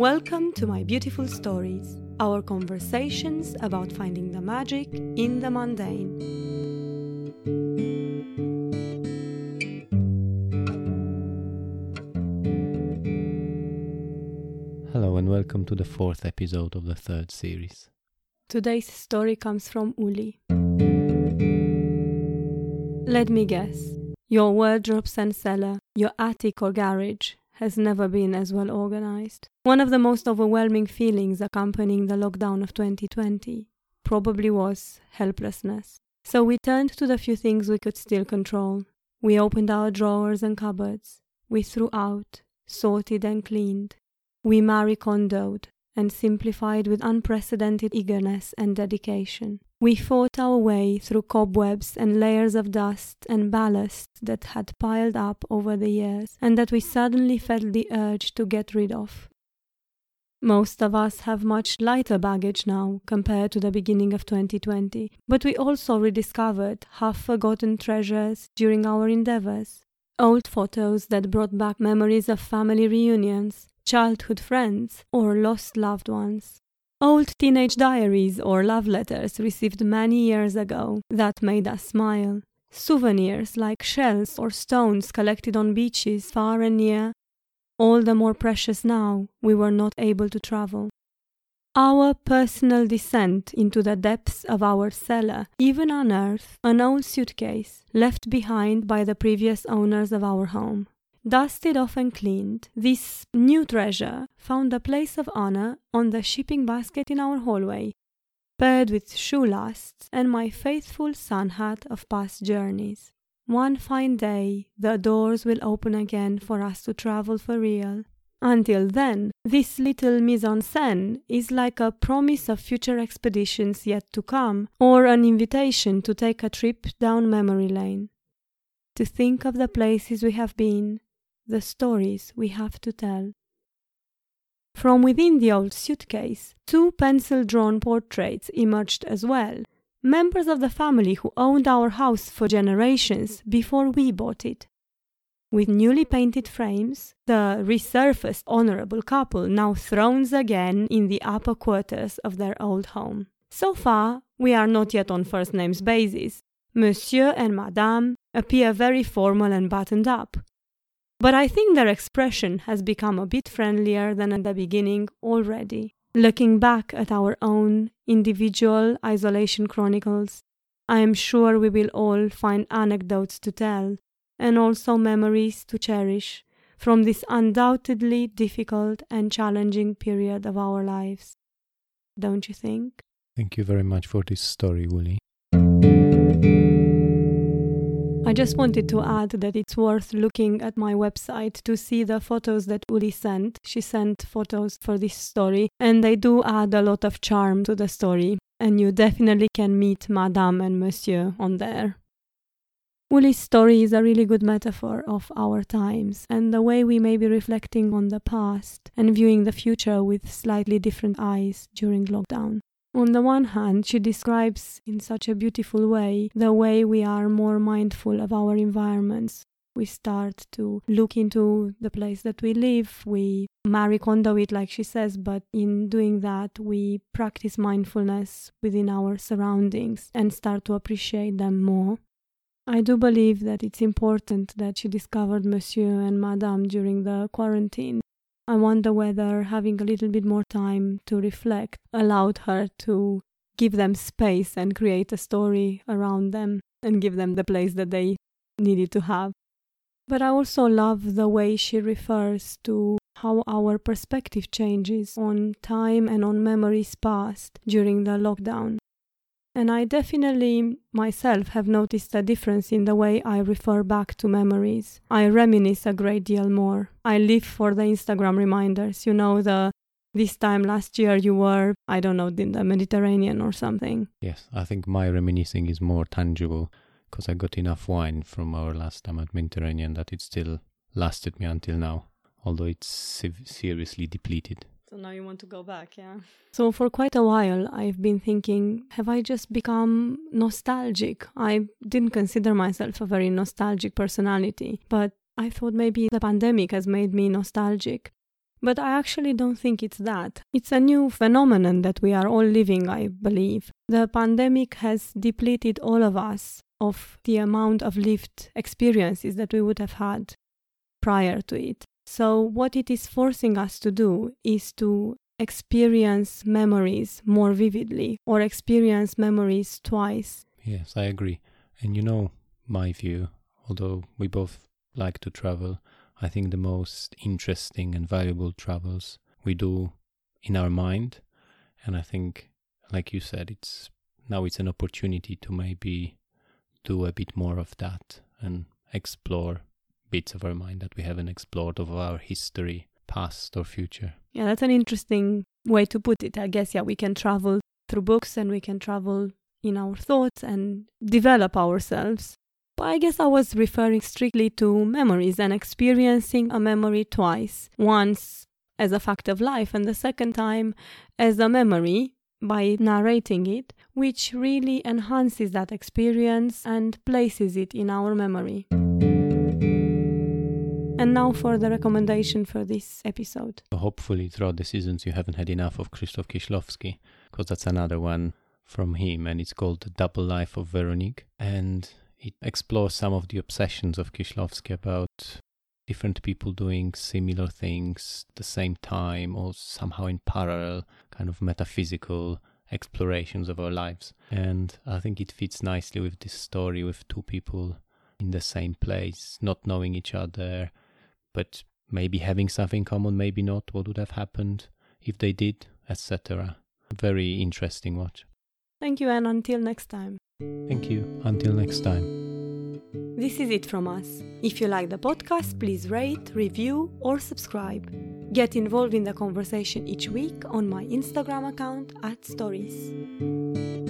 Welcome to my beautiful stories, our conversations about finding the magic in the mundane. Hello and welcome to the fourth episode of the third series. Today's story comes from Uli. Let me guess. Your wardrobes and cellar, your attic or garage, has never been as well organized. One of the most overwhelming feelings accompanying the lockdown of 2020 probably was helplessness. So we turned to the few things we could still control. We opened our drawers and cupboards. We threw out, sorted and cleaned. We Marie Kondoed and simplified with unprecedented eagerness and dedication. We fought our way through cobwebs and layers of dust and ballast that had piled up over the years and that we suddenly felt the urge to get rid of. Most of us have much lighter baggage now compared to the beginning of 2020, but we also rediscovered half forgotten treasures during our endeavors. Old photos that brought back memories of family reunions, childhood friends, or lost loved ones. Old teenage diaries or love letters received many years ago that made us smile. Souvenirs like shells or stones collected on beaches far and near, all the more precious now we were not able to travel. Our personal descent into the depths of our cellar even unearthed an old suitcase left behind by the previous owners of our home. Dusted off and cleaned, this new treasure found a place of honor on the shipping basket in our hallway, paired with shoe lasts and my faithful sun hat of past journeys. One fine day, the doors will open again for us to travel for real. Until then, this little mise en scène is like a promise of future expeditions yet to come, or an invitation to take a trip down memory lane. To think of the places we have been, the stories we have to tell. From within the old suitcase, two pencil drawn portraits emerged as well, members of the family who owned our house for generations before we bought it. With newly painted frames, the resurfaced honorable couple now thrones again in the upper quarters of their old home. So far, we are not yet on first names basis. Monsieur and Madame appear very formal and buttoned up, but I think their expression has become a bit friendlier than at the beginning already. Looking back at our own individual isolation chronicles, I am sure we will all find anecdotes to tell and also memories to cherish from this undoubtedly difficult and challenging period of our lives. Don't you think? Thank you very much for this story, Uli. I just wanted to add that it's worth looking at my website to see the photos that Uli sent. She sent photos for this story, and they do add a lot of charm to the story. And you definitely can meet Madame and Monsieur on there. Uli's story is a really good metaphor of our times and the way we may be reflecting on the past and viewing the future with slightly different eyes during lockdown. On the one hand, she describes in such a beautiful way the way we are more mindful of our environments. We start to look into the place that we live. We Marie Kondo it, like she says, but in doing that, we practice mindfulness within our surroundings and start to appreciate them more. I do believe that it's important that she discovered Monsieur and Madame during the quarantine I wonder whether having a little bit more time to reflect allowed her to give them space and create a story around them and give them the place that they needed to have. But I also love the way she refers to how our perspective changes on time and on memories past during the lockdown. And I definitely myself have noticed a difference in the way I refer back to memories. I reminisce a great deal more. I live for the Instagram reminders. You know, the this time last year you were, I don't know, in the Mediterranean or something. Yes, I think my reminiscing is more tangible because I got enough wine from our last time at Mediterranean that it still lasted me until now, although it's seriously depleted. So now you want to go back, yeah? So for quite a while, I've been thinking, have I just become nostalgic? I didn't consider myself a very nostalgic personality, but I thought maybe the pandemic has made me nostalgic. But I actually don't think it's that. It's a new phenomenon that we are all living, I believe. The pandemic has depleted all of us of the amount of lived experiences that we would have had prior to it. So, what it is forcing us to do is to experience memories more vividly or experience memories twice. Yes, I agree. And you know, my view, although we both like to travel, I think the most interesting and valuable travels we do in our mind. And I think, like you said, it's now it's an opportunity to maybe do a bit more of that and explore bits of our mind that we haven't explored of our history, past or future. Yeah, that's an interesting way to put it. I guess, yeah, we can travel through books and we can travel in our thoughts and develop ourselves. But I guess I was referring strictly to memories and experiencing a memory twice. Once as a fact of life, and the second time as a memory by narrating it, which really enhances that experience and places it in our memory. And now for the recommendation for this episode. Hopefully, throughout the seasons, you haven't had enough of Krzysztof Kieślowski, because that's another one from him, and it's called The Double Life of Veronique. And it explores some of the obsessions of Kieślowski about different people doing similar things at the same time or somehow in parallel, kind of metaphysical explorations of our lives. And I think it fits nicely with this story with two people in the same place, not knowing each other, but maybe having something common, maybe not. What would have happened if they did, etc. Very interesting watch. Thank you, and until next time. Thank you. Until next time. This is it from us. If you like the podcast, please rate, review, or subscribe. Get involved in the conversation each week on my Instagram account at stories.